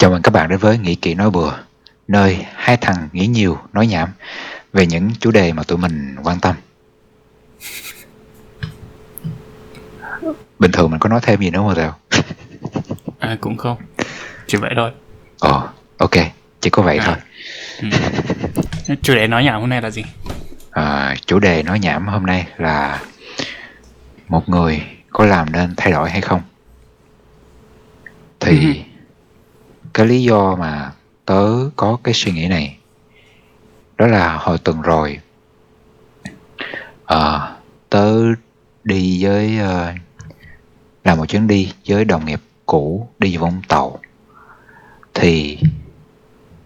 Chào mừng các bạn đến với Nghĩ Kỹ Nói Bừa, nơi hai thằng nghĩ nhiều, nói nhảm về những chủ đề mà tụi mình quan tâm. Bình thường mình có nói thêm gì nữa không Tèo? À cũng không Chỉ vậy thôi Ồ, ok, chỉ có vậy À. thôi. ừ. Chủ đề nói nhảm hôm nay là gì? À, chủ đề nói nhảm hôm nay là một người có làm nên thay đổi hay không? Thì Ừ cái lý do mà tớ có cái suy nghĩ này đó là hồi tuần rồi à, tớ đi với uh, làm một chuyến đi với đồng nghiệp cũ đi Vũng Tàu. Thì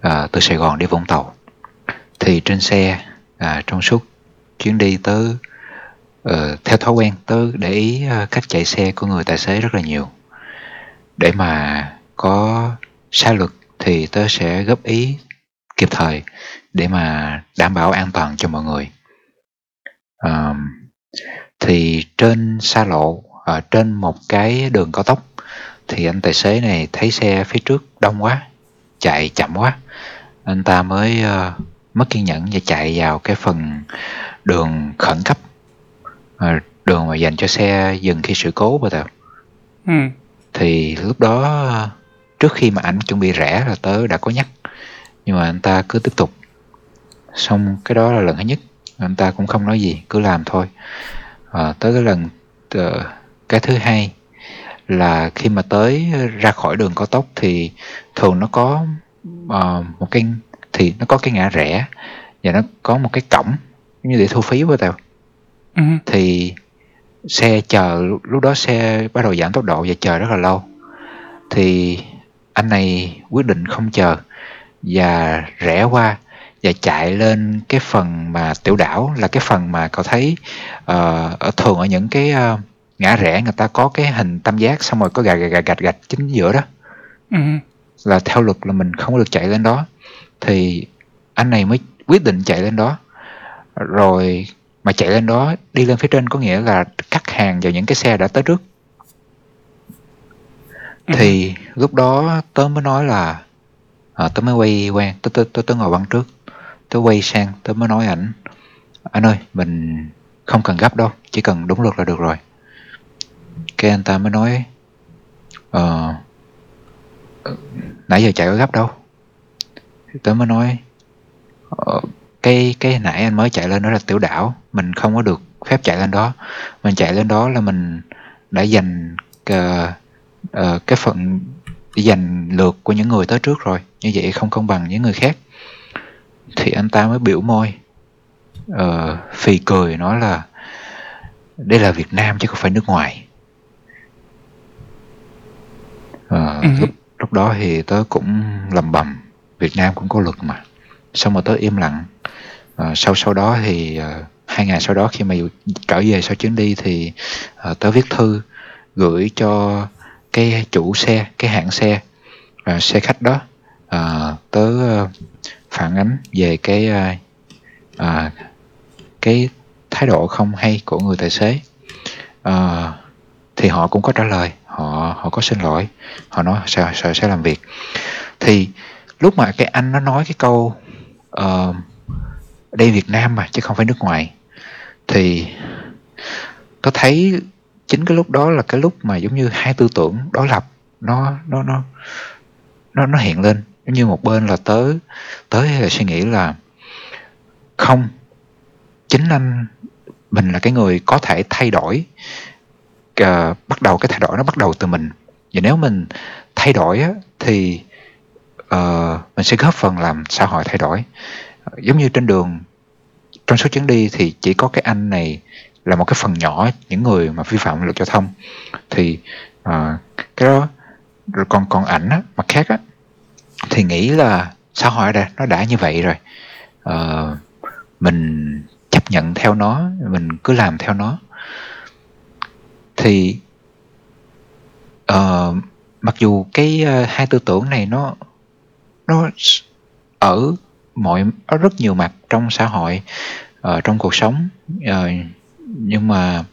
ờ, từ Sài Gòn đi Vũng Tàu. Thì trên xe à, trong suốt chuyến đi tớ uh, theo thói quen tớ để ý uh, cách chạy xe của người tài xế rất là nhiều. Để mà có sai luật thì tớ sẽ góp ý kịp thời để mà đảm bảo an toàn cho mọi người. Ờm, thì trên xa lộ ở trên một cái đường cao tốc thì anh tài xế này thấy xe phía trước đông quá chạy chậm quá. Anh ta mới ờ, mất kiên nhẫn và chạy vào cái phần đường khẩn cấp Ờ, đường mà dành cho xe dừng khi sự cố bà tao Ừ. thì lúc đó trước khi mà ảnh chuẩn bị rẽ là tớ đã có nhắc. Nhưng mà anh ta cứ tiếp tục. Xong cái đó là lần thứ nhất. Anh ta cũng không nói gì cứ làm thôi. À, tới cái lần ờ, cái thứ hai là khi mà tới ra khỏi đường cao tốc thì thường nó có ờ, một cái thì nó có cái ngã rẽ và nó có một cái cổng như để thu phí với tao Ừ. thì xe chờ lúc đó xe bắt đầu giảm tốc độ và chờ rất là lâu. Thì anh này quyết định không chờ và rẽ qua và chạy lên cái phần mà tiểu đảo là cái phần mà cậu thấy ờ, ở thường ở những cái ờ, ngã rẽ người ta có cái hình tam giác xong rồi có gạch gạch gạch gạch, gạch chính giữa đó Ừ. là theo luật là mình không được chạy lên đó thì anh này mới quyết định chạy lên đó rồi mà chạy lên đó đi lên phía trên có nghĩa là cắt hàng vào những cái xe đã tới trước. Thì lúc đó tớ mới nói là à, tớ mới quay quen tớ tớ tớ, tớ ngồi băng trước. Tớ quay sang tớ mới nói ảnh anh ơi mình không cần gấp đâu chỉ cần đúng luật là được rồi. Cái anh ta mới nói ờ nãy giờ chạy có gấp đâu. Tớ mới nói ờ, cái cái nãy anh mới chạy lên đó là tiểu đảo mình không có được phép chạy lên đó. Mình chạy lên đó là mình đã dành ờ, ờ, cái phần giành lượt của những người tới trước rồi. Như vậy không công bằng những người khác. Thì anh ta mới biểu môi. Ờ, phì cười nói là đây là Việt Nam chứ không phải nước ngoài. Ừ. lúc lúc đó thì tớ cũng lầm bầm. Việt Nam cũng có luật mà. Xong rồi tớ im lặng. Ờ, sau sau đó thì ờ, hai ngày sau đó khi mà trở về sau chuyến đi thì ờ, tớ viết thư gửi cho cái chủ xe cái hãng xe ờ, xe khách đó à, Ờ, tớ phản ánh về cái ờ, à, cái thái độ không hay của người tài xế. Ờ, thì họ cũng có trả lời họ họ có xin lỗi họ nói sẽ sẽ, sẽ làm việc. Thì lúc mà cái anh nó nói cái câu ờ, uh, đây Việt Nam mà chứ không phải nước ngoài thì tôi thấy chính cái lúc đó là cái lúc mà giống như hai tư tưởng đối lập nó nó nó nó nó hiện lên. Giống như một bên là tới tới là suy nghĩ là không chính anh mình là cái người có thể thay đổi Ờ, bắt đầu cái thay đổi nó bắt đầu từ mình. Và nếu mình thay đổi á, thì uh, mình sẽ góp phần làm xã hội thay đổi. Giống như trên đường trong số chuyến đi thì chỉ có cái anh này là một cái phần nhỏ những người mà vi phạm luật giao thông. Thì ờ, cái đó rồi còn còn ảnh á, mặt khác á thì nghĩ là xã hội đã nó đã như vậy rồi. Ờ, mình chấp nhận theo nó mình cứ làm theo nó. Thì uh, mặc dù cái uh, hai tư tưởng này nó nó ở mọi ở rất nhiều mặt trong xã hội uh, trong cuộc sống uh, nhưng mà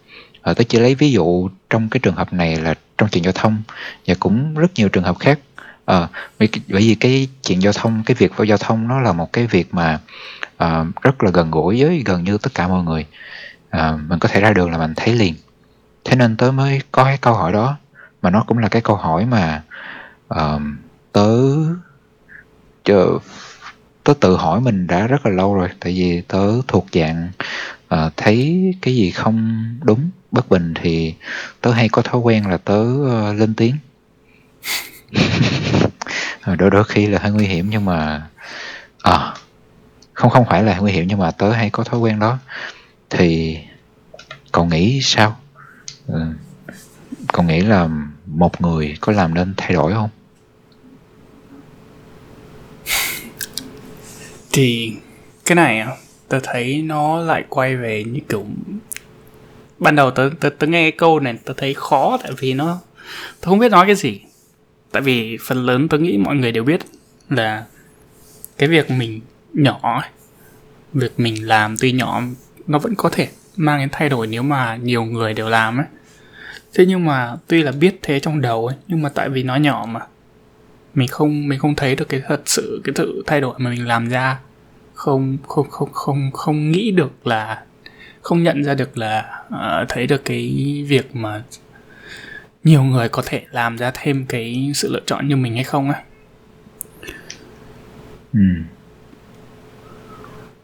ờ, tôi chỉ lấy ví dụ trong cái trường hợp này là trong chuyện giao thông và cũng rất nhiều trường hợp khác. À, bởi vì cái chuyện giao thông cái việc vào giao thông nó là một cái việc mà à, rất là gần gũi với gần như tất cả mọi người. À, mình có thể ra đường là mình thấy liền. Thế nên tớ mới có cái câu hỏi đó mà nó cũng là cái câu hỏi mà ờ, tớ chờ tớ tự hỏi mình đã rất là lâu rồi tại vì tớ thuộc dạng ờ, thấy cái gì không đúng bất bình thì tớ hay có thói quen là tớ uh, lên tiếng. Đôi đôi khi là hơi nguy hiểm nhưng mà à, không không phải là nguy hiểm nhưng mà tớ hay có thói quen đó. Thì cậu nghĩ sao? Ừ. cậu nghĩ là một người có làm nên thay đổi không? Thì cái này tớ thấy nó lại quay về như kiểu ban đầu tớ tớ, tớ nghe cái câu này tớ thấy khó tại vì nó tớ không biết nói cái gì. Tại vì phần lớn tớ nghĩ mọi người đều biết là cái việc mình nhỏ việc mình làm tuy nhỏ nó vẫn có thể mang đến thay đổi nếu mà nhiều người đều làm ấy. Thế nhưng mà tuy là biết thế trong đầu ấy nhưng mà tại vì nó nhỏ mà mình không mình không thấy được cái thật sự cái sự thay đổi mà mình làm ra không không không không không nghĩ được là không nhận ra được là uh, thấy được cái việc mà nhiều người có thể làm ra thêm cái sự lựa chọn như mình hay không á. Ừ.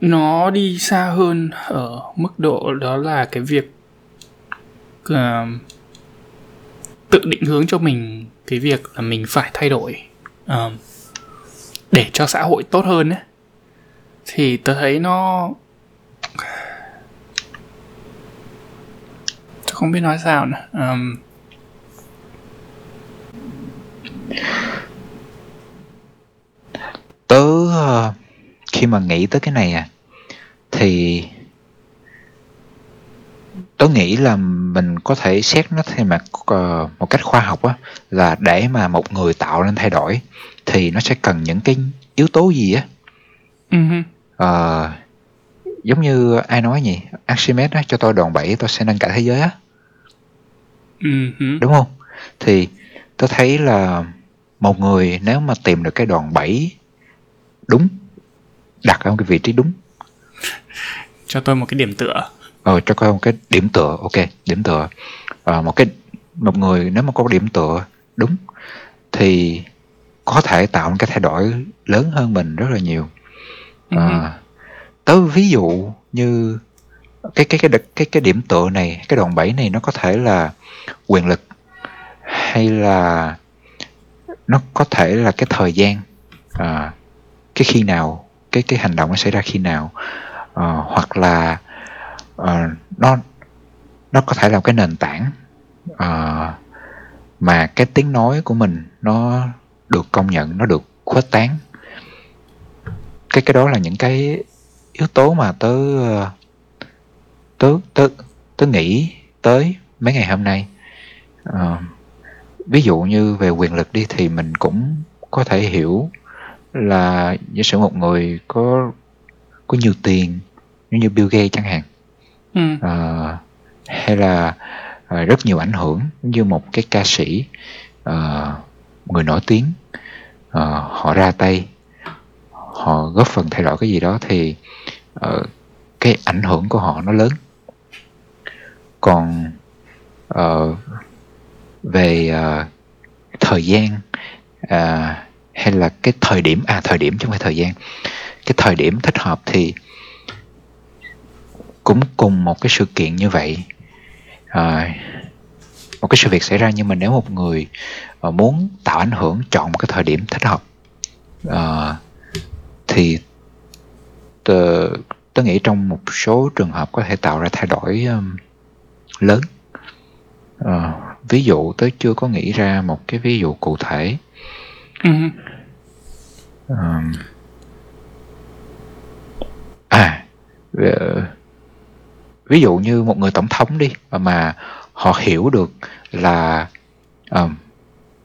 Nó đi xa hơn ở mức độ đó là cái việc uh, tự định hướng cho mình cái việc là mình phải thay đổi uh, để cho xã hội tốt hơn ấy thì tớ thấy nó tớ không biết nói sao nữa. Um, tớ ờ, khi mà nghĩ tới cái này à thì tớ nghĩ là mình có thể xét nó theo mặt ờ, một cách khoa học á là để mà một người tạo nên thay đổi thì nó sẽ cần những cái yếu tố gì á? Uh-huh. Ờ, giống như ai nói nhỉ? Archimedes á, cho tôi đòn bẩy tôi sẽ nâng cả thế giới á. Uh-huh. đúng không? Thì tôi thấy là một người nếu mà tìm được cái đòn bẩy đúng đặt ở một cái vị trí đúng. Cho tôi một cái điểm tựa. Ờ cho coi một cái điểm tựa ok điểm tựa. Ờ, một cái một người nếu mà có điểm tựa đúng thì có thể tạo một cái thay đổi lớn hơn mình rất là nhiều. Ừ. à, tớ ví dụ như cái cái cái cái cái điểm tựa này cái đòn bẩy này nó có thể là quyền lực hay là nó có thể là cái thời gian à, cái khi nào cái cái hành động nó xảy ra khi nào à, hoặc là à, nó nó có thể là cái nền tảng à, mà cái tiếng nói của mình nó được công nhận nó được khuếch tán cái cái đó là những cái yếu tố mà tớ ờ, tớ tớ tớ nghĩ tới mấy ngày hôm nay Ờ, ví dụ như về quyền lực đi thì mình cũng có thể hiểu là giả sử một người có có nhiều tiền giống như Bill Gates chẳng hạn ừ. Ờ, hay là ờ, rất nhiều ảnh hưởng như một cái ca sĩ ờ, người nổi tiếng ờ, họ ra tay họ góp phần thay đổi cái gì đó thì uh, cái ảnh hưởng của họ nó lớn. Còn uh, về uh, thời gian uh, hay là cái thời điểm à thời điểm chứ không phải thời gian cái thời điểm thích hợp thì cũng cùng một cái sự kiện như vậy à, một cái sự việc xảy ra. Nhưng mà nếu một người ờ, muốn tạo ảnh hưởng chọn một cái thời điểm thích hợp ờ, thì tớ, tớ nghĩ trong một số trường hợp có thể tạo ra thay đổi um, lớn. Ờ, ví dụ tớ chưa có nghĩ ra một cái ví dụ cụ thể. Ừ. À ờ, ví dụ như một người tổng thống đi mà họ hiểu được là um,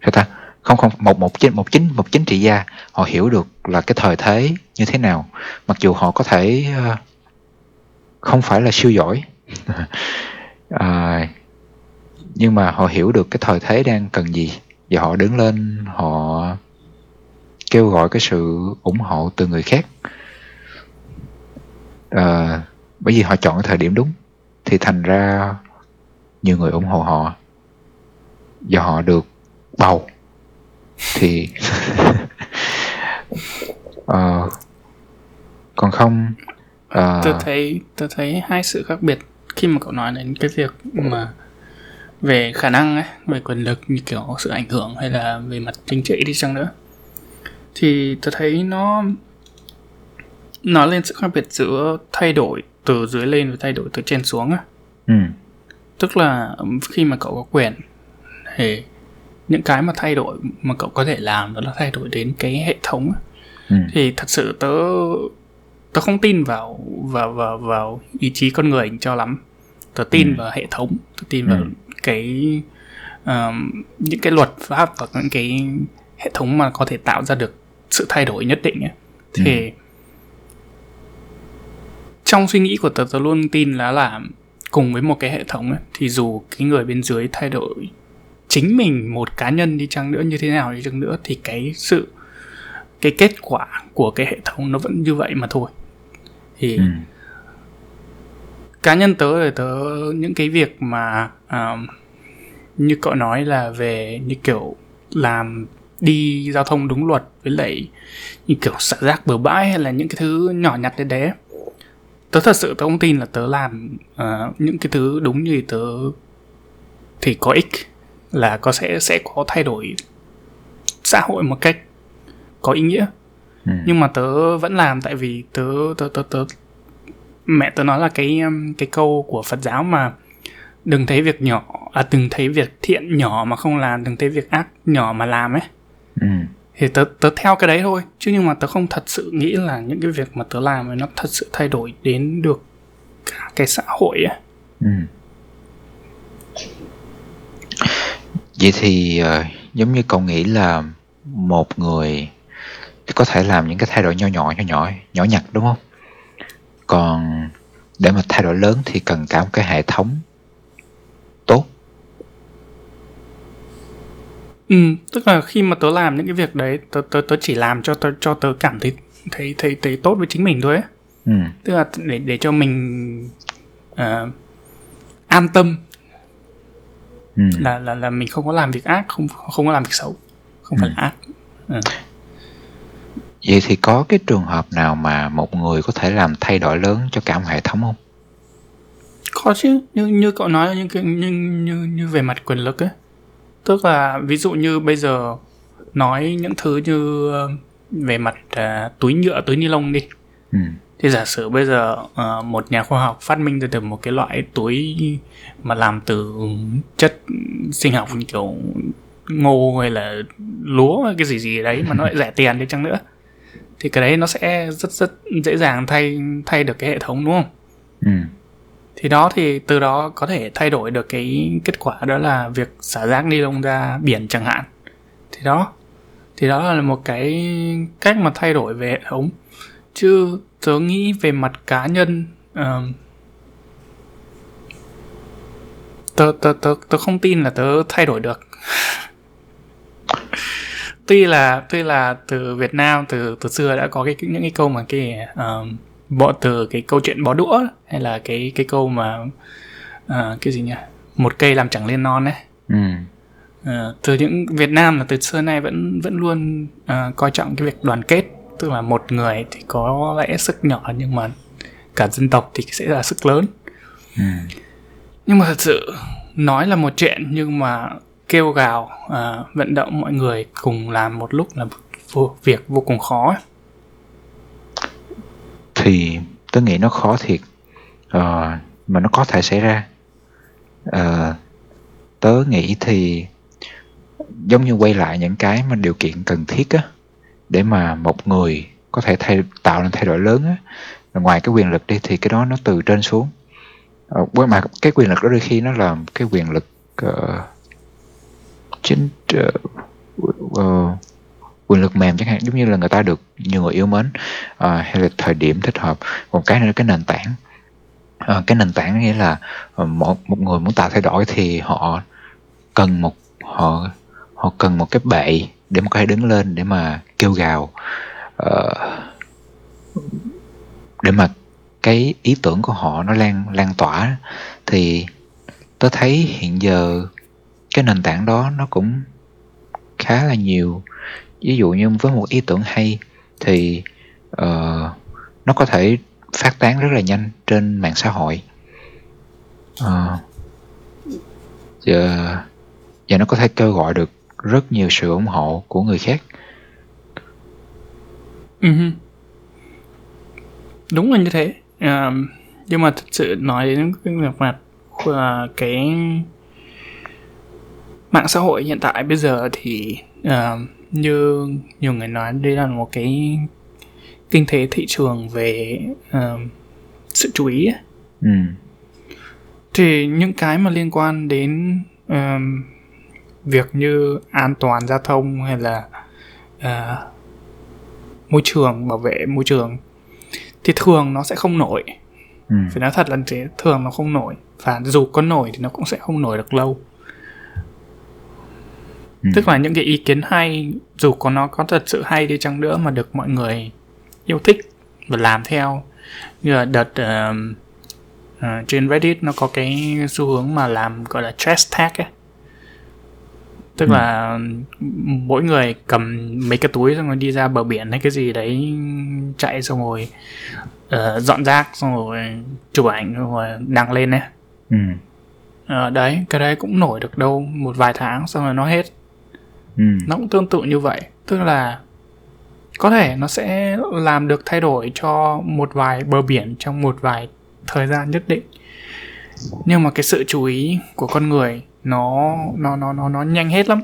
sao ta không không một một chính một chính một chính trị gia họ hiểu được là cái thời thế như thế nào. Mặc dù họ có thể ờ, không phải là siêu giỏi. À, nhưng mà họ hiểu được cái thời thế đang cần gì. Và họ đứng lên họ kêu gọi cái sự ủng hộ từ người khác. Uh, bởi vì họ chọn cái thời điểm đúng thì thành ra nhiều người ủng hộ họ. Và họ được bầu thì uh, còn không? Uh, tôi thấy tôi thấy hai sự khác biệt khi mà cậu nói đến cái việc mà về khả năng ấy, về quyền lực như kiểu sự ảnh hưởng hay là về mặt chính trị đi chăng nữa. Thì tôi thấy nó nói lên sự khác biệt giữa thay đổi từ dưới lên và thay đổi từ trên xuống á. Ừ. tức là khi mà cậu có quyền thì những cái mà thay đổi mà cậu có thể làm đó là thay đổi đến cái hệ thống ừ. thì thật sự tớ tớ không tin vào vào vào vào ý chí con người cho lắm tớ tin ừ. vào hệ thống tớ tin vào ừ. cái um, những cái luật pháp và những cái hệ thống mà có thể tạo ra được sự thay đổi nhất định ấy. thì ừ. trong suy nghĩ của tớ tớ luôn tin là là cùng với một cái hệ thống ấy, thì dù cái người bên dưới thay đổi chính mình một cá nhân đi chăng nữa như thế nào đi chăng nữa thì cái sự cái kết quả của cái hệ thống nó vẫn như vậy mà thôi. Thì ừ. cá nhân tớ thì tớ những cái việc mà uh, như cậu nói là về như kiểu làm đi giao thông đúng luật với lại như kiểu xả rác bừa bãi hay là những cái thứ nhỏ nhặt đấy đấy. Tớ thật sự tớ không tin là tớ làm uh, những cái thứ đúng như tớ thì có ích là có sẽ sẽ có thay đổi xã hội một cách có ý nghĩa ừ. nhưng mà tớ vẫn làm tại vì tớ tớ tớ tớ mẹ tớ nói là cái um, cái câu của Phật giáo mà đừng thấy việc nhỏ à đừng thấy việc thiện nhỏ mà không làm đừng thấy việc ác nhỏ mà làm ấy ừ. thì tớ tớ theo cái đấy thôi chứ nhưng mà tớ không thật sự nghĩ là những cái việc mà tớ làm nó thật sự thay đổi đến được cả cái xã hội ấy ừ. Vậy thì uh, giống như cậu nghĩ là một người có thể làm những cái thay đổi nho nhỏ nhỏ nhỏ nhỏ nhặt đúng không? Còn để mà thay đổi lớn thì cần cả một cái hệ thống tốt. Ừ tức là khi mà tớ làm những cái việc đấy tớ tớ tớ chỉ làm cho tớ cho tớ cảm thấy thấy thấy thấy tốt với chính mình thôi ấy ừ. tức là để để cho mình uh, an tâm ừ. là là là mình không có làm việc ác không không có làm việc xấu không phải ừ. là ác ừ. vậy thì có cái trường hợp nào mà một người có thể làm thay đổi lớn cho cả một hệ thống không có chứ như như cậu nói như như như như về mặt quyền lực ấy tức là ví dụ như bây giờ nói những thứ như ờ, về mặt uh, túi nhựa túi ni lông đi ừ. Thì giả sử bây giờ uh, một nhà khoa học phát minh ra được một cái loại túi mà làm từ chất sinh học như kiểu ngô hay là lúa hay cái gì gì đấy mà nó lại rẻ tiền đi chăng nữa thì cái đấy nó sẽ rất rất dễ dàng thay thay được cái hệ thống đúng không? Ừ. Thì đó thì từ đó có thể thay đổi được cái kết quả đó là việc xả rác ni lông ra biển chẳng hạn. Thì đó thì đó là một cái cách mà thay đổi về hệ thống chứ tớ nghĩ về mặt cá nhân uh, tớ, tớ, tớ, tớ không tin là tớ thay đổi được. Tuy là tuy là từ Việt Nam từ từ xưa đã có cái những cái câu mà cái uh, bỏ từ cái câu chuyện bó đũa hay là cái cái câu mà uh, cái gì nhỉ? Một cây làm chẳng lên non ấy. Ừ. uh, từ những Việt Nam là từ xưa nay vẫn vẫn luôn uh, coi trọng cái việc đoàn kết tức là một người thì có lẽ sức nhỏ nhưng mà cả dân tộc thì sẽ là sức lớn. Ừ. nhưng mà thật sự nói là một chuyện nhưng mà kêu gào uh, vận động mọi người cùng làm một lúc là vô, việc vô cùng khó. Thì tôi nghĩ nó khó thiệt. Uh, mà nó có thể xảy ra. Uh, tớ nghĩ thì giống như quay lại những cái mà điều kiện cần thiết á để mà một người có thể thay tạo nên thay đổi lớn á. Ngoài cái quyền lực đi thì cái đó nó từ trên xuống. Ờ, với mà cái quyền lực đó đôi khi nó là cái quyền lực uh, chính uh, uh, quyền lực mềm chẳng hạn giống như là người ta được nhiều người yêu mến uh, hay là thời điểm thích hợp. Còn cái nữa là cái nền tảng. Uh, cái nền tảng nghĩa là uh, một một người muốn tạo thay đổi thì họ cần một họ họ cần một cái bệ để mà có thể đứng lên để mà kêu gào uh, để mà cái ý tưởng của họ nó lan lan tỏa thì tôi thấy hiện giờ cái nền tảng đó nó cũng khá là nhiều. Ví dụ như với một ý tưởng hay thì uh, nó có thể phát tán rất là nhanh trên mạng xã hội. Uh, và, và nó có thể kêu gọi được rất nhiều sự ủng hộ của người khác uh-huh. đúng là như thế uh, nhưng mà thật sự nói đến cái mặt uh, cái mạng xã hội hiện tại bây giờ thì uh, như nhiều người nói đây là một cái kinh tế thị trường về uh, sự chú ý ấy. Ừ. thì những cái mà liên quan đến uh, việc như an toàn giao thông hay là uh, môi trường bảo vệ môi trường thì thường nó sẽ không nổi. Ừ. phải nói thật là thế thường nó không nổi. Và dù có nổi thì nó cũng sẽ không nổi được lâu. Ừ. tức là những cái ý kiến hay dù có nó có thật sự hay đi chăng nữa mà được mọi người yêu thích và làm theo. Như là đợt uh, uh, trên Reddit nó có cái xu hướng mà làm gọi là trash tag ấy tức ừ. là mỗi người cầm mấy cái túi xong rồi đi ra bờ biển hay cái gì đấy chạy xong rồi uh, dọn rác xong rồi chụp ảnh xong rồi đăng lên ấy ừ. uh, đấy cái đấy cũng nổi được đâu một vài tháng xong rồi nó hết ừ. nó cũng tương tự như vậy tức là có thể nó sẽ làm được thay đổi cho một vài bờ biển trong một vài thời gian nhất định nhưng mà cái sự chú ý của con người nó nó nó nó nó nhanh hết lắm.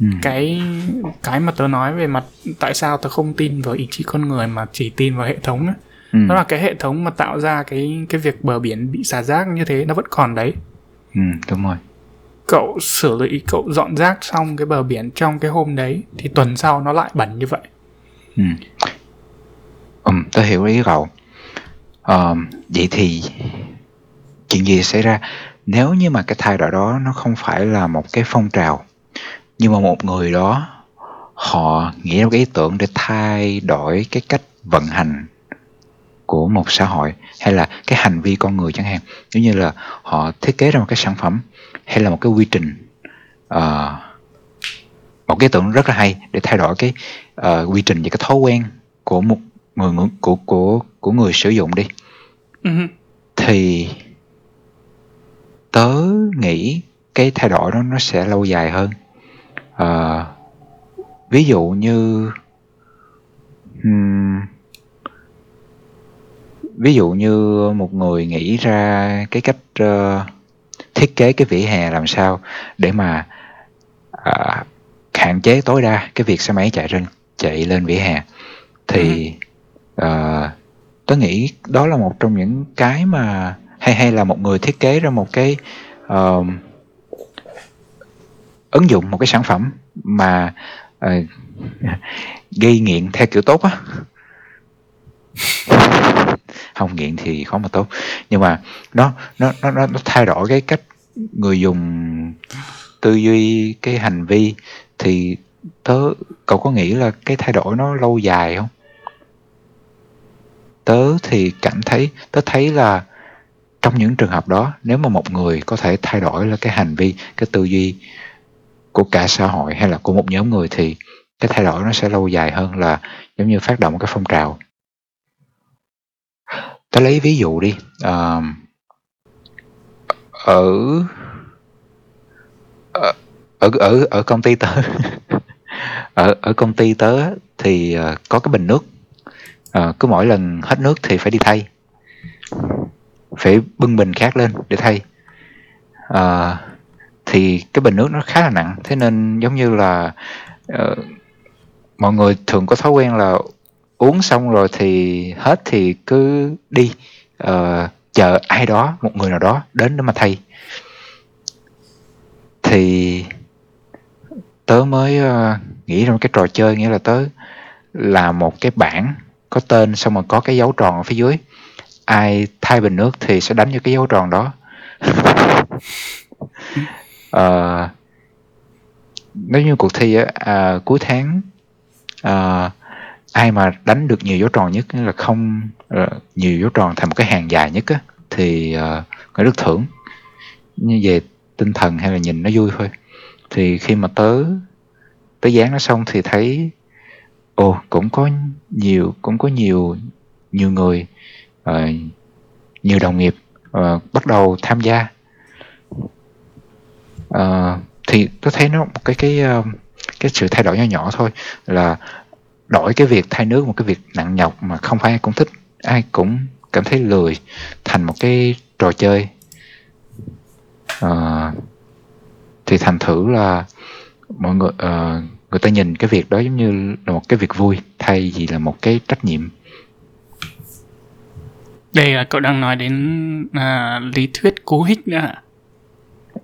Ừ. cái cái mà tớ nói về mặt tại sao tớ không tin vào ý chí con người mà chỉ tin vào hệ thống ấy. Ừ. đó là cái hệ thống mà tạo ra cái cái việc bờ biển bị xả rác như thế nó vẫn còn đấy. Ừ đúng rồi. Cậu xử lý cậu dọn rác xong cái bờ biển trong cái hôm đấy thì tuần sau nó lại bẩn như vậy. Ừ. Ừ tớ hiểu ý cậu. Ờ, vậy thì chuyện gì xảy ra nếu như mà cái thay đổi đó nó không phải là một cái phong trào nhưng mà một người đó họ nghĩ ra cái ý tưởng để thay đổi cái cách vận hành của một xã hội hay là cái hành vi con người chẳng hạn giống như là họ thiết kế ra một cái sản phẩm hay là một cái quy trình uh, một cái tưởng rất là hay để thay đổi cái uh, quy trình và cái thói quen của một người của của của người sử dụng đi uh-huh. thì tớ nghĩ cái thay đổi đó nó sẽ lâu dài hơn. Uh, ví dụ như um, ví dụ như một người nghĩ ra cái cách uh, thiết kế cái vỉa hè làm sao để mà uh, hạn chế tối đa cái việc xe máy chạy lên chạy lên vỉa hè thì uh, tớ nghĩ đó là một trong những cái mà hay hay là một người thiết kế ra một cái uh, ứng dụng một cái sản phẩm mà uh, gây nghiện theo kiểu tốt á? Không nghiện thì khó mà tốt. Nhưng mà nó nó nó nó thay đổi cái cách người dùng tư duy cái hành vi. Thì tớ cậu có nghĩ là cái thay đổi nó lâu dài không? Tớ thì cảm thấy tớ thấy là trong những trường hợp đó nếu mà một người có thể thay đổi là cái hành vi cái tư duy của cả xã hội hay là của một nhóm người thì cái thay đổi nó sẽ lâu dài hơn là giống như phát động cái phong trào. Tôi lấy ví dụ đi à, ở ờ, ở ở ở công ty tớ ở ở công ty tớ thì ờ, có cái bình nước à, cứ mỗi lần hết nước thì phải đi thay phải bưng bình khác lên để thay. Uh, thì cái bình nước nó khá là nặng thế nên giống như là uh, mọi người thường có thói quen là uống xong rồi thì hết thì cứ đi uh, chờ ai đó một người nào đó đến để mà thay. Thì tớ mới uh, nghĩ ra một cái trò chơi nghĩa là tớ là một cái bảng có tên xong rồi có cái dấu tròn ở phía dưới. Ai thay bình nước thì sẽ đánh vô cái dấu tròn đó. Uh, nếu như cuộc thi á, à, cuối tháng à, ai mà đánh được nhiều dấu tròn nhất là không uh, nhiều dấu tròn thành một cái hàng dài nhất á thì uh, người được thưởng. Như về tinh thần hay là nhìn nó vui thôi. Thì khi mà tớ tớ dán nó xong thì thấy ồ cũng có nhiều cũng có nhiều nhiều người uh, nhiều đồng nghiệp uh, bắt đầu tham gia. Uh, thì tôi thấy nó một cái cái uh, cái sự thay đổi nhỏ nhỏ thôi là đổi cái việc thay nước một cái việc nặng nhọc mà không phải ai cũng thích ai cũng cảm thấy lười thành một cái trò chơi. Uh, thì thành thử là mọi người uh, người ta nhìn cái việc đó giống như là một cái việc vui thay vì là một cái trách nhiệm đây là cậu đang nói đến à, lý thuyết cú hích nữa hả?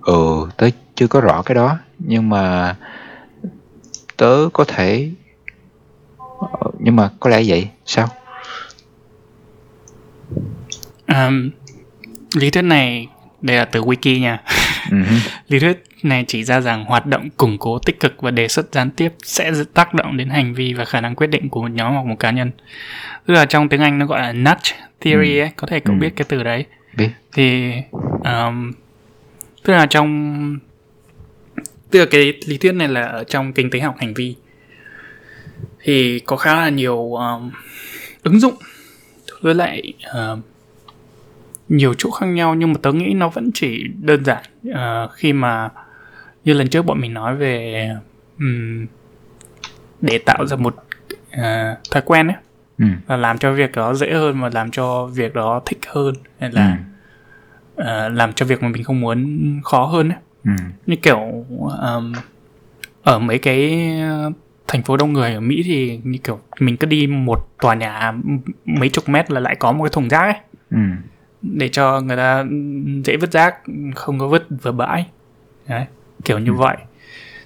Ừ, tớ chưa có rõ cái đó nhưng mà tớ có thể ờ, nhưng mà có lẽ vậy sao? Um, lý thuyết này đây là từ wiki nha. Uh-huh. lý thuyết này chỉ ra rằng hoạt động củng cố tích cực và đề xuất gián tiếp sẽ tác động đến hành vi và khả năng quyết định của một nhóm hoặc một cá nhân. Tức là trong tiếng Anh nó gọi là nudge theory ừ. ấy, có thể cậu ừ. biết cái từ đấy. Biết. Thì um, tức là trong tức là cái lý thuyết này là ở trong kinh tế học hành vi thì có khá là nhiều um, ứng dụng với lại uh, nhiều chỗ khác nhau nhưng mà tớ nghĩ nó vẫn chỉ đơn giản uh, khi mà như lần trước bọn mình nói về um, để tạo ra một uh, thói quen ấy ừ. là làm cho việc đó dễ hơn và làm cho việc đó thích hơn hay là ừ. uh, làm cho việc mà mình không muốn khó hơn ấy ừ. như kiểu um, ở mấy cái thành phố đông người ở Mỹ thì như kiểu mình cứ đi một tòa nhà mấy chục mét là lại có một cái thùng rác ấy ừ. Để cho người ta dễ vứt rác không có vứt vừa bãi Đấy, kiểu như ừ. vậy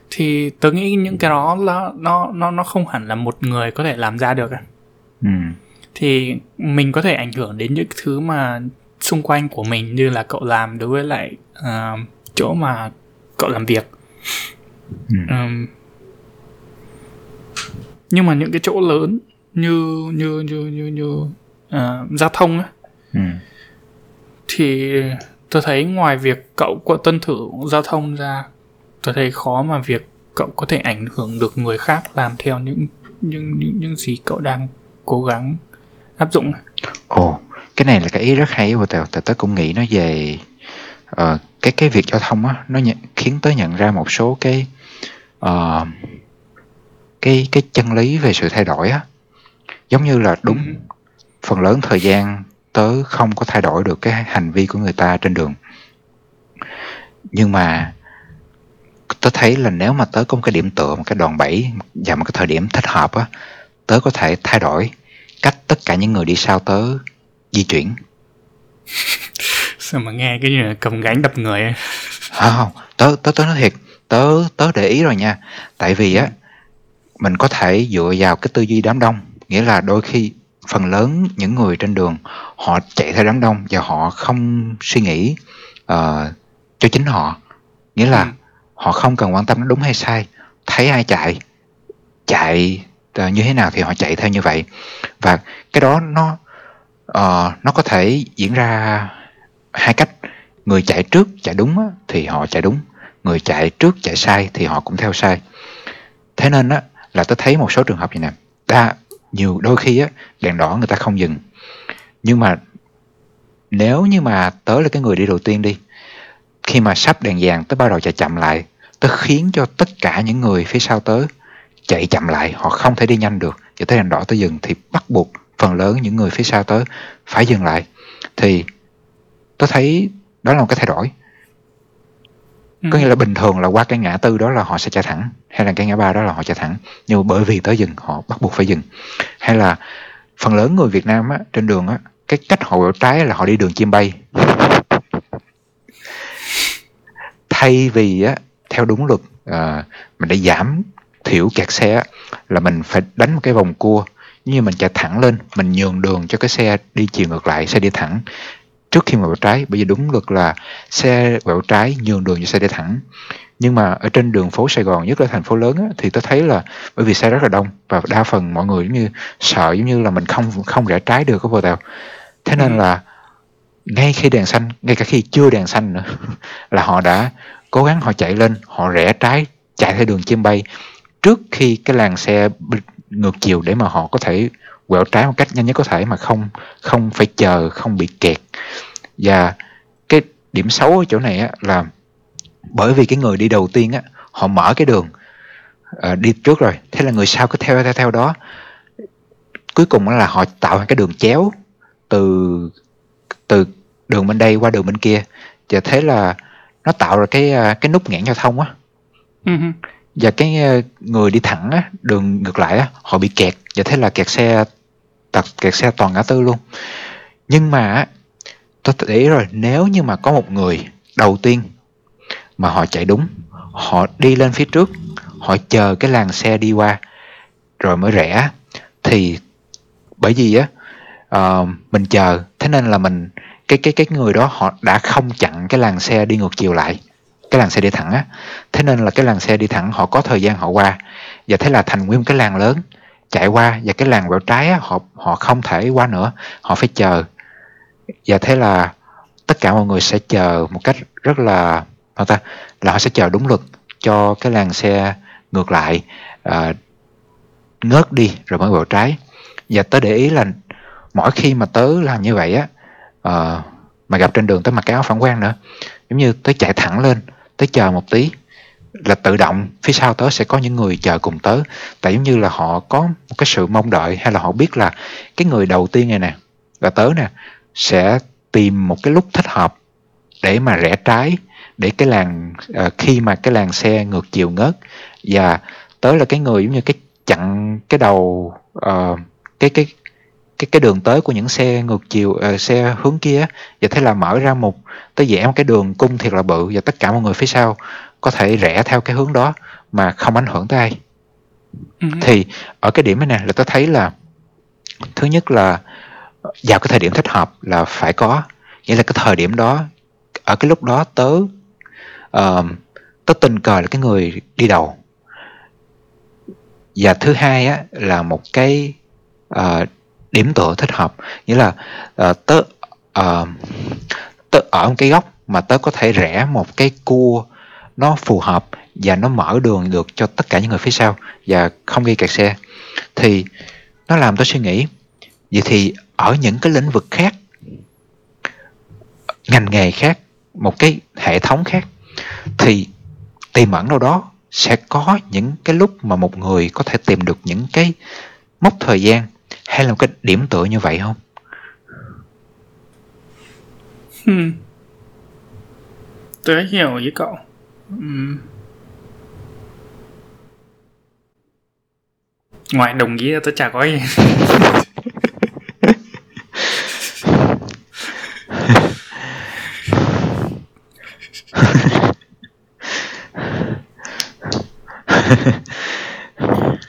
thì tớ nghĩ những cái đó là nó nó nó không hẳn là một người có thể làm ra được ừ. thì mình có thể ảnh hưởng đến những thứ mà xung quanh của mình như là cậu làm đối với lại uh, chỗ mà cậu làm việc ừ. um, nhưng mà những cái chỗ lớn như như như như như uh, giao thông á ừ. Thì tôi thấy ngoài việc cậu có tuân thủ giao thông ra tôi thấy khó mà việc cậu có thể ảnh hưởng được người khác làm theo những những những, những gì cậu đang cố gắng áp dụng. Ồ cái này là cái ý rất hay của tao. Tao tớ cũng nghĩ nó về uh, cái cái việc giao thông á nó nhận, khiến tớ nhận ra một số cái uh, cái cái chân lý về sự thay đổi á. Giống như là đúng ừ. phần lớn thời gian tớ không có thay đổi được cái hành vi của người ta trên đường. Nhưng mà tớ thấy là nếu mà tớ có một cái điểm tựa một cái đòn bẩy và một cái thời điểm thích hợp á tớ có thể thay đổi cách tất cả những người đi sau tớ di chuyển. Sao mà nghe cái như là cầm gánh đập người ấy. À, không tớ tớ tớ nói thiệt tớ tớ để ý rồi nha. Tại vì á mình có thể dựa vào cái tư duy đám đông nghĩa là đôi khi phần lớn những người trên đường họ chạy theo đám đông và họ không suy nghĩ uh, cho chính họ. Nghĩa là ừ. họ không cần quan tâm nó đúng hay sai thấy ai chạy chạy uh, như thế nào thì họ chạy theo như vậy. Và cái đó nó uh, nó có thể diễn ra hai cách. Người chạy trước chạy đúng á, thì họ chạy đúng. Người chạy trước chạy sai thì họ cũng theo sai. Thế nên á là tôi thấy một số trường hợp như nè đa nhiều đôi khi á, đèn đỏ người ta không dừng. Nhưng mà nếu như mà tớ là cái người đi đầu tiên đi, khi mà sắp đèn vàng tớ bắt đầu chạy chậm lại, tớ khiến cho tất cả những người phía sau tớ chạy chậm lại, họ không thể đi nhanh được. Và tới đèn đỏ tớ dừng thì bắt buộc phần lớn những người phía sau tớ phải dừng lại. Thì tớ thấy đó là một cái thay đổi có nghĩa là bình thường là qua cái ngã tư đó là họ sẽ chạy thẳng hay là cái ngã ba đó là họ chạy thẳng. Nhưng bởi vì tới dừng họ bắt buộc phải dừng. Hay là phần lớn người Việt Nam á, trên đường á cái cách họ quẹo trái là họ đi đường chim bay. Thay vì á theo đúng luật à, mình đã giảm thiểu kẹt xe là mình phải đánh một cái vòng cua. Như mình chạy thẳng lên mình nhường đường cho cái xe đi chiều ngược lại xe đi thẳng trước khi mà quẹo trái bởi vì đúng luật là xe quẹo trái nhường đường cho xe đi thẳng nhưng mà ở trên đường phố Sài Gòn nhất là thành phố lớn á, thì tôi thấy là bởi vì xe rất là đông và đa phần mọi người giống như sợ giống như là mình không không rẽ trái được có vô tàu thế nên Ừ. là ngay khi đèn xanh ngay cả khi chưa đèn xanh nữa là họ đã cố gắng họ chạy lên họ rẽ trái chạy theo đường chim bay trước khi cái làn xe ngược chiều để mà họ có thể quẹo trái một cách nhanh nhất có thể mà không không phải chờ không bị kẹt. Và cái điểm xấu ở chỗ này á, là bởi vì cái người đi đầu tiên á họ mở cái đường ờ, đi trước rồi thế là người sau cứ theo theo theo đó. Cuối cùng là họ tạo cái đường chéo từ từ đường bên đây qua đường bên kia. Và thế là nó tạo ra cái à, cái nút nghẽn giao thông á. Ừ và cái ờ, người đi thẳng á đường ngược lại á họ bị kẹt. Và thế là kẹt xe tặc kẹt xe toàn ngã tư luôn. Nhưng mà tôi để ý rồi nếu như mà có một người đầu tiên mà họ chạy đúng họ đi lên phía trước họ chờ cái làn xe đi qua rồi mới rẽ thì bởi vì á uh, mình chờ thế nên là mình cái cái cái người đó họ đã không chặn cái làn xe đi ngược chiều lại cái làn xe đi thẳng á. Thế nên là cái làn xe đi thẳng họ có thời gian họ qua. Và thế là thành nguyên một cái làn lớn chạy qua và cái làng quẹo trái á, họ họ không thể qua nữa. Họ phải chờ. Và thế là tất cả mọi người sẽ chờ một cách rất là sao ta là họ sẽ chờ đúng luật cho cái làng xe ngược lại à, ngớt đi rồi mới quẹo trái. Và tớ để ý là mỗi khi mà tớ làm như vậy á à, mà gặp trên đường tớ mặc cái áo phản quang nữa giống như tớ chạy thẳng lên tớ chờ một tí là tự động phía sau tớ sẽ có những người chờ cùng tớ. Tại giống như là họ có một cái sự mong đợi hay là họ biết là cái người đầu tiên này nè là tớ nè sẽ tìm một cái lúc thích hợp để mà rẽ trái để cái làn uh, ờ, khi mà cái làn xe ngược chiều ngớt. Và tớ là cái người giống như cái chặn cái đầu uh, cái cái cái cái đường tới của những xe ngược chiều ờ, xe hướng kia và thế là mở ra một tới vẽ một cái đường cung thiệt là bự và tất cả mọi người phía sau có thể rẽ theo cái hướng đó mà không ảnh hưởng tới ai. Ừ. Thì ở cái điểm này nè là tôi thấy là thứ nhất là vào cái thời điểm thích hợp là phải có. Nghĩa là cái thời điểm đó ở cái lúc đó tớ uh, tớ tình cờ là cái người đi đầu. Và thứ hai á là một cái ờ, điểm tựa thích hợp. Nghĩa là uh, tớ uh, tớ ở một cái góc mà tớ có thể rẽ một cái cua nó phù hợp và nó mở đường được cho tất cả những người phía sau và không gây kẹt xe. Thì nó làm tôi suy nghĩ vậy thì ở những cái lĩnh vực khác ngành nghề khác một cái hệ thống khác thì tiềm ẩn đâu đó sẽ có những cái lúc mà một người có thể tìm được những cái mốc thời gian hay là một cái điểm tựa như vậy không Ừ. Tớ hiểu với cậu. Ừm. Ngoài đồng ý tớ chả có gì.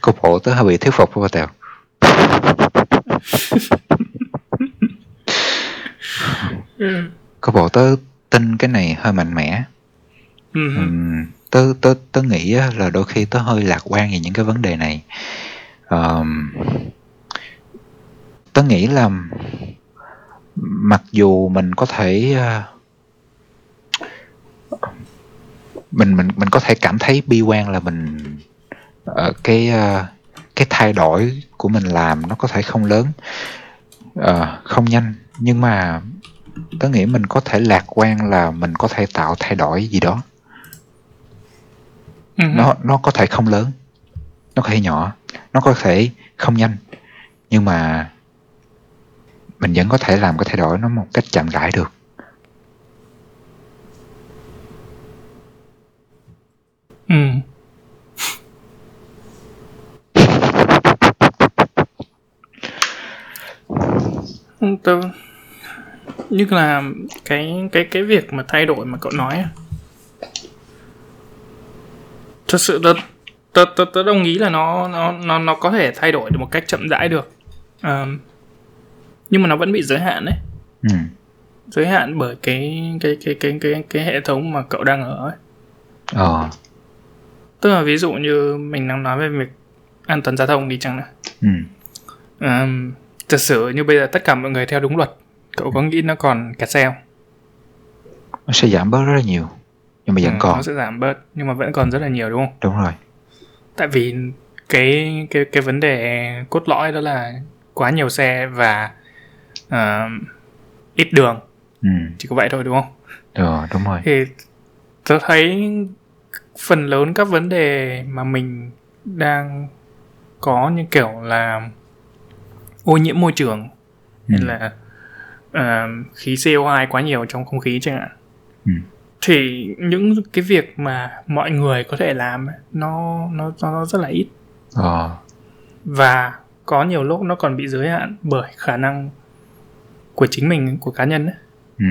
cô bộ tớ hơi bị thuyết phục của bà tèo Ừ. cô bộ tớ tin cái này hơi mạnh mẽ Ừ. Tớ tớ tớ nghĩ là đôi khi tớ hơi lạc quan về những cái vấn đề này Ờm, tớ nghĩ là mặc dù mình có thể ờ, mình mình mình có thể cảm thấy bi quan là mình ờ, cái ờ, cái thay đổi của mình làm nó có thể không lớn ờ, không nhanh nhưng mà tớ nghĩ mình có thể lạc quan là mình có thể tạo thay đổi gì đó Ừ. nó nó có thể không lớn nó có thể nhỏ nó có thể không nhanh nhưng mà mình vẫn có thể làm cái thay đổi nó một cách chậm rãi được Ừ. Tớ như là cái cái cái việc mà thay đổi mà cậu nói thật sự tớ tớ tớ, tớ đồng ý là nó nó nó nó có thể thay đổi được một cách chậm rãi được Ờm, nhưng mà nó vẫn bị giới hạn đấy ừ. giới hạn bởi cái cái cái cái cái cái hệ thống mà cậu đang ở ấy. ờ Tức là ví dụ như mình đang nói về việc an toàn giao thông đi chăng nữa. ừ Um, thật sự như bây giờ tất cả mọi người theo đúng luật, cậu có nghĩ nó còn kẹt xe không? nó sẽ giảm bớt rất là nhiều nhưng mà vẫn Ừ, còn Nó sẽ giảm bớt nhưng mà vẫn còn rất là nhiều đúng không? đúng rồi Tại vì cái cái cái vấn đề cốt lõi đó là quá nhiều xe và uh, ít đường, ừ chỉ có vậy thôi đúng không? ờ, đúng rồi thì tôi thấy phần lớn các vấn đề mà mình đang có như kiểu là ô nhiễm môi trường ừ. hay là ờ, khí CO2 quá nhiều trong không khí chẳng hạn Ừ. thì những cái việc mà mọi người có thể làm nó nó nó rất là ít ờ và có nhiều lúc nó còn bị giới hạn bởi khả năng của chính mình của cá nhân ấy. ừ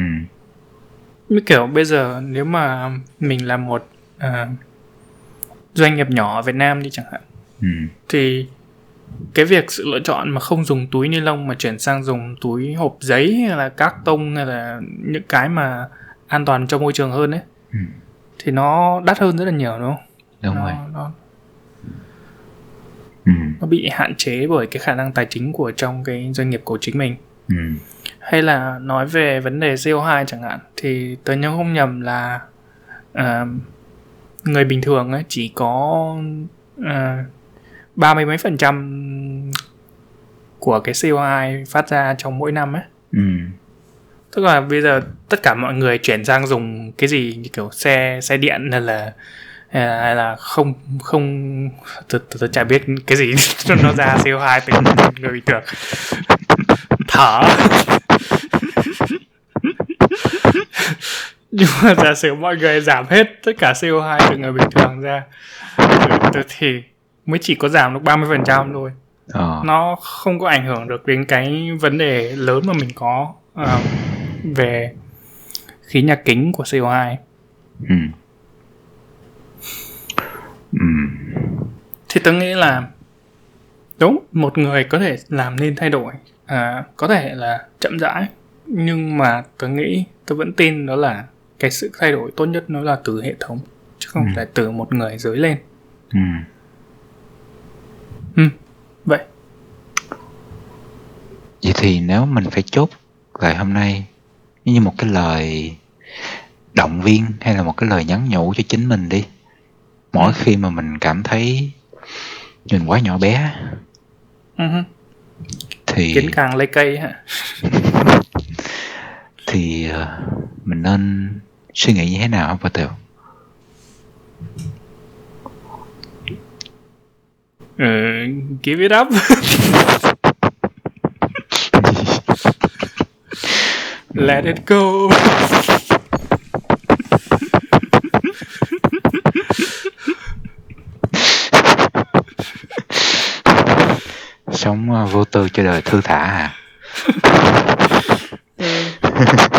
như kiểu bây giờ nếu mà mình là một à, doanh nghiệp nhỏ ở Việt Nam đi chẳng hạn ừ thì cái việc sự lựa chọn mà không dùng túi ni lông mà chuyển sang dùng túi hộp giấy hay là các tông hay là những cái mà an toàn cho môi trường hơn ấy ừ. thì nó đắt hơn rất là nhiều đúng không? đúng nó, rồi. nó, ừ. nó bị hạn chế bởi cái khả năng tài chính của trong cái doanh nghiệp của chính mình. Ừ. Hay là nói về vấn đề CO2 chẳng hạn thì tớ nhớ không nhầm là à, người bình thường ấy chỉ có à, ba mươi mấy phần trăm của cái CO2 phát ra trong mỗi năm ấy. Ừ. Tức là bây giờ tất cả mọi người chuyển sang dùng cái gì như kiểu xe xe điện hay là hay là, hay là không không tôi, tôi, tôi chả biết cái gì nó ra CO2 từ người bình thường. Thở. Nhưng mà giả sử mọi người giảm hết tất cả CO2 từ người bình thường ra thì mới chỉ có giảm được 30% thôi. Ờ. Nó không có ảnh hưởng được đến cái vấn đề lớn mà mình có ờ, về khí nhà kính của CO2 ừ. Ừ. Thì tôi nghĩ là đúng một người có thể làm nên thay đổi à, có thể là chậm rãi nhưng mà tôi nghĩ tôi vẫn tin đó là cái sự thay đổi tốt nhất nó là từ hệ thống chứ không Ừ. phải từ một người dưới lên. Ừ ừ, vậy vậy thì nếu mình phải chốt lại hôm nay như một cái lời động viên hay là một cái lời nhắn nhủ cho chính mình đi mỗi khi mà mình cảm thấy mình quá nhỏ bé ừ, hứ. thì kiến càng lấy cây hả thì ờ, mình nên suy nghĩ như thế nào không Patel? Ừ, give it up. Let it go. Sống ờ, vô tư cho đời thư thả à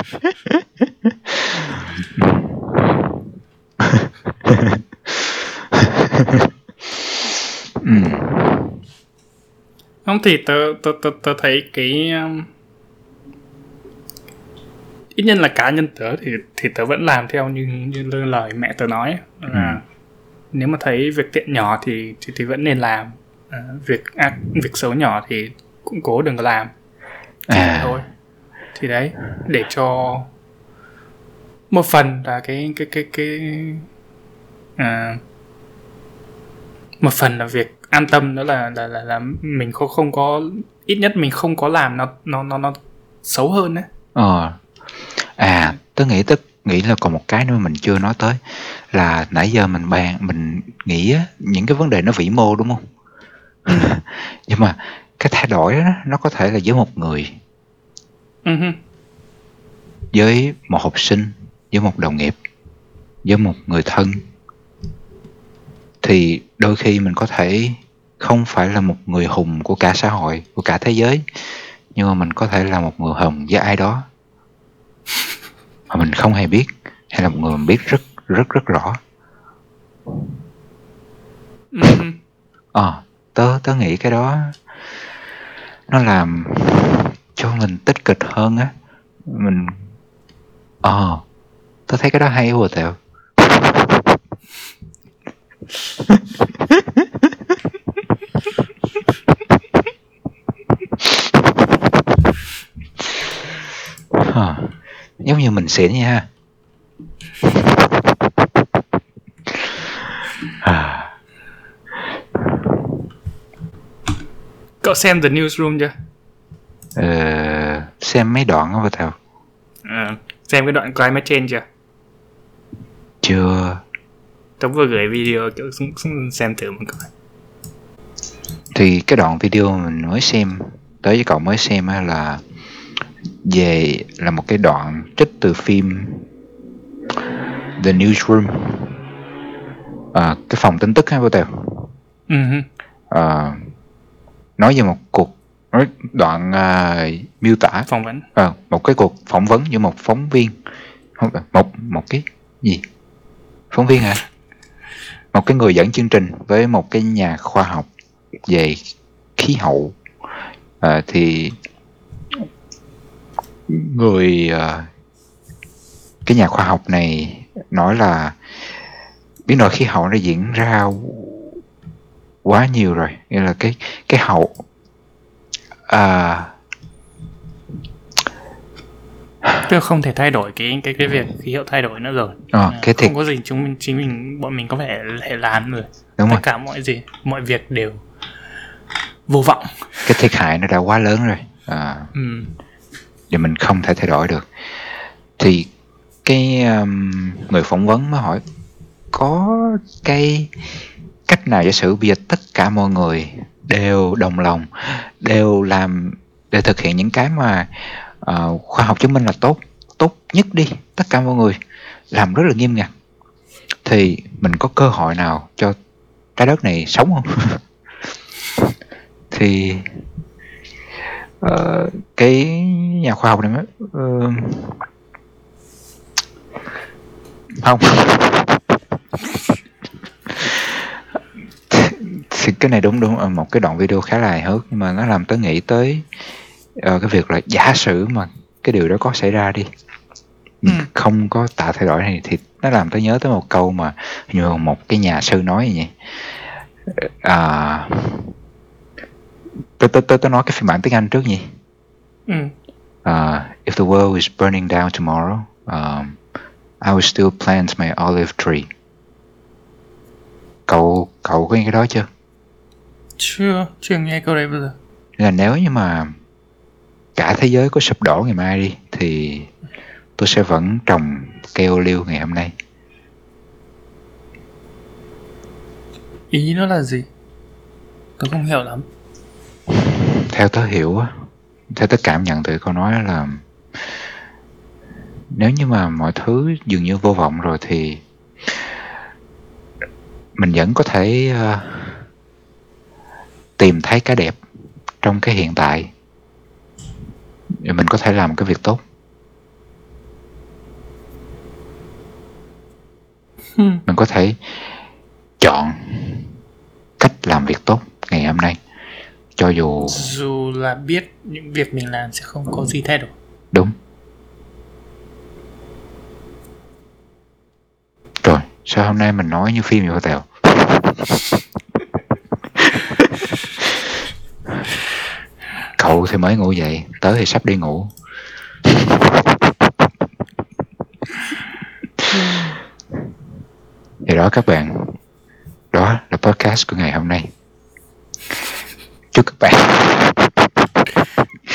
thì tớ tớ tớ, tớ thấy cái um, ít nhất là cá nhân tớ thì thì tớ vẫn làm theo như như lời mẹ tớ nói. Là Ừ. nếu mà thấy việc tiện nhỏ thì thì, thì vẫn nên làm. À, việc ác việc xấu nhỏ thì cũng cố đừng có làm. À. thôi. Thì đấy để cho một phần là cái cái cái cái à, một phần là việc an tâm đó là là là, là mình không không có ít nhất mình không có làm nó nó nó nó xấu hơn đấy ờ. À tớ nghĩ tớ nghĩ là còn một cái nữa mình chưa nói tới là nãy giờ mình bàn mình nghĩ những cái vấn đề nó vĩ mô đúng không? Nhưng mà cái thay đổi đó nó có thể là với một người ừ với một học sinh với một đồng nghiệp với một người thân thì đôi khi mình có thể không phải là một người hùng của cả xã hội của cả thế giới nhưng mà mình có thể là một người hùng với ai đó mà mình không hề biết hay là một người mình biết rất rất rất rõ. Ừ. Ờ tớ tớ nghĩ cái đó nó làm cho mình tích cực hơn á. Mình ờ tớ thấy cái đó hay quá tèo Ờ, giống như mình xỉn nha à, Cậu xem The Newsroom chưa? ờ, xem mấy đoạn á bà tèo Ờ, xem cái đoạn Climate Change chưa? chưa Tớ vừa gửi video kiểu xuống- xuống xem thử một coi. thì cái đoạn video mình mới xem tới với cậu mới xem là về là một cái đoạn trích từ phim The Newsroom à, cái phòng tin tức ha bà tèo hứ. à, nói về một cuộc đoạn à, miêu tả phỏng vấn. à, một cái cuộc phỏng vấn giữa một phóng viên không một một cái gì phóng viên hả một cái người dẫn chương trình với một cái nhà khoa học về khí hậu. À, thì người à, cái nhà khoa học này nói là biến đổi khí hậu nó diễn ra quá nhiều rồi. Nghĩa là cái cái hậu à, Tức không thể thay đổi cái cái cái việc khí hậu thay đổi nữa rồi. Ờ, À, cái thiệt không có gì chúng mình chính mình bọn mình có thể thể làm rồi. đúng Tất rồi cả mọi gì, mọi việc đều vô vọng. cái thiệt hại nó đã quá lớn rồi à, Ừ. và mình không thể thay đổi được thì cái um, người phỏng vấn mới hỏi có cái cách nào giả sử bây giờ tất cả mọi người đều đồng lòng đều làm để thực hiện những cái mà uh, khoa học chứng minh là tốt. Tốt nhất đi tất cả mọi người. Làm rất là nghiêm ngặt. Thì mình có cơ hội nào cho trái đất này sống không? Thì uh, cái nhà khoa học này mới uh, không. Thì cái này đúng đúng. Một cái đoạn video khá là hài hước nhưng mà nó làm tớ nghĩ tới ờ, cái việc là giả sử mà cái điều đó có xảy ra đi Ừ. không có tạo thay đổi này thì nó làm tớ nhớ tới một câu mà như một cái nhà sư nói vậy à, tớ tớ tớ tớ nói cái phiên bản tiếng Anh trước nhỉ Ừ. uh, if the world is burning down tomorrow, um, I will still plant my olive tree. Cậu cậu có nghe cái đó chưa? Chưa, chưa nghe câu đấy bao giờ. Là nếu như mà cả thế giới có sụp đổ ngày mai đi thì tôi sẽ vẫn trồng cây ô liu ngày hôm nay. Ý nó là gì? Tôi không hiểu lắm. Theo tớ hiểu á, theo tớ cảm nhận từ câu nói là nếu như mà mọi thứ dường như vô vọng rồi thì mình vẫn có thể ờ, tìm thấy cái đẹp trong cái hiện tại Và mình có thể làm cái việc tốt Hmm. mình có thể chọn cách làm việc tốt ngày hôm nay cho dù Dù là biết những việc mình làm sẽ không có gì thay đổi. đúng rồi sao hôm nay mình nói như phim vậy tèo cậu thì mới ngủ dậy tớ thì sắp đi ngủ. Vậy đó các bạn đó là podcast của ngày hôm nay. Chúc các bạn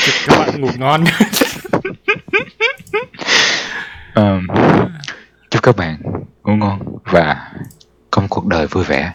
Chúc các bạn ngủ ngon. Ờm, chúc các bạn ngủ ngon và có một cuộc đời vui vẻ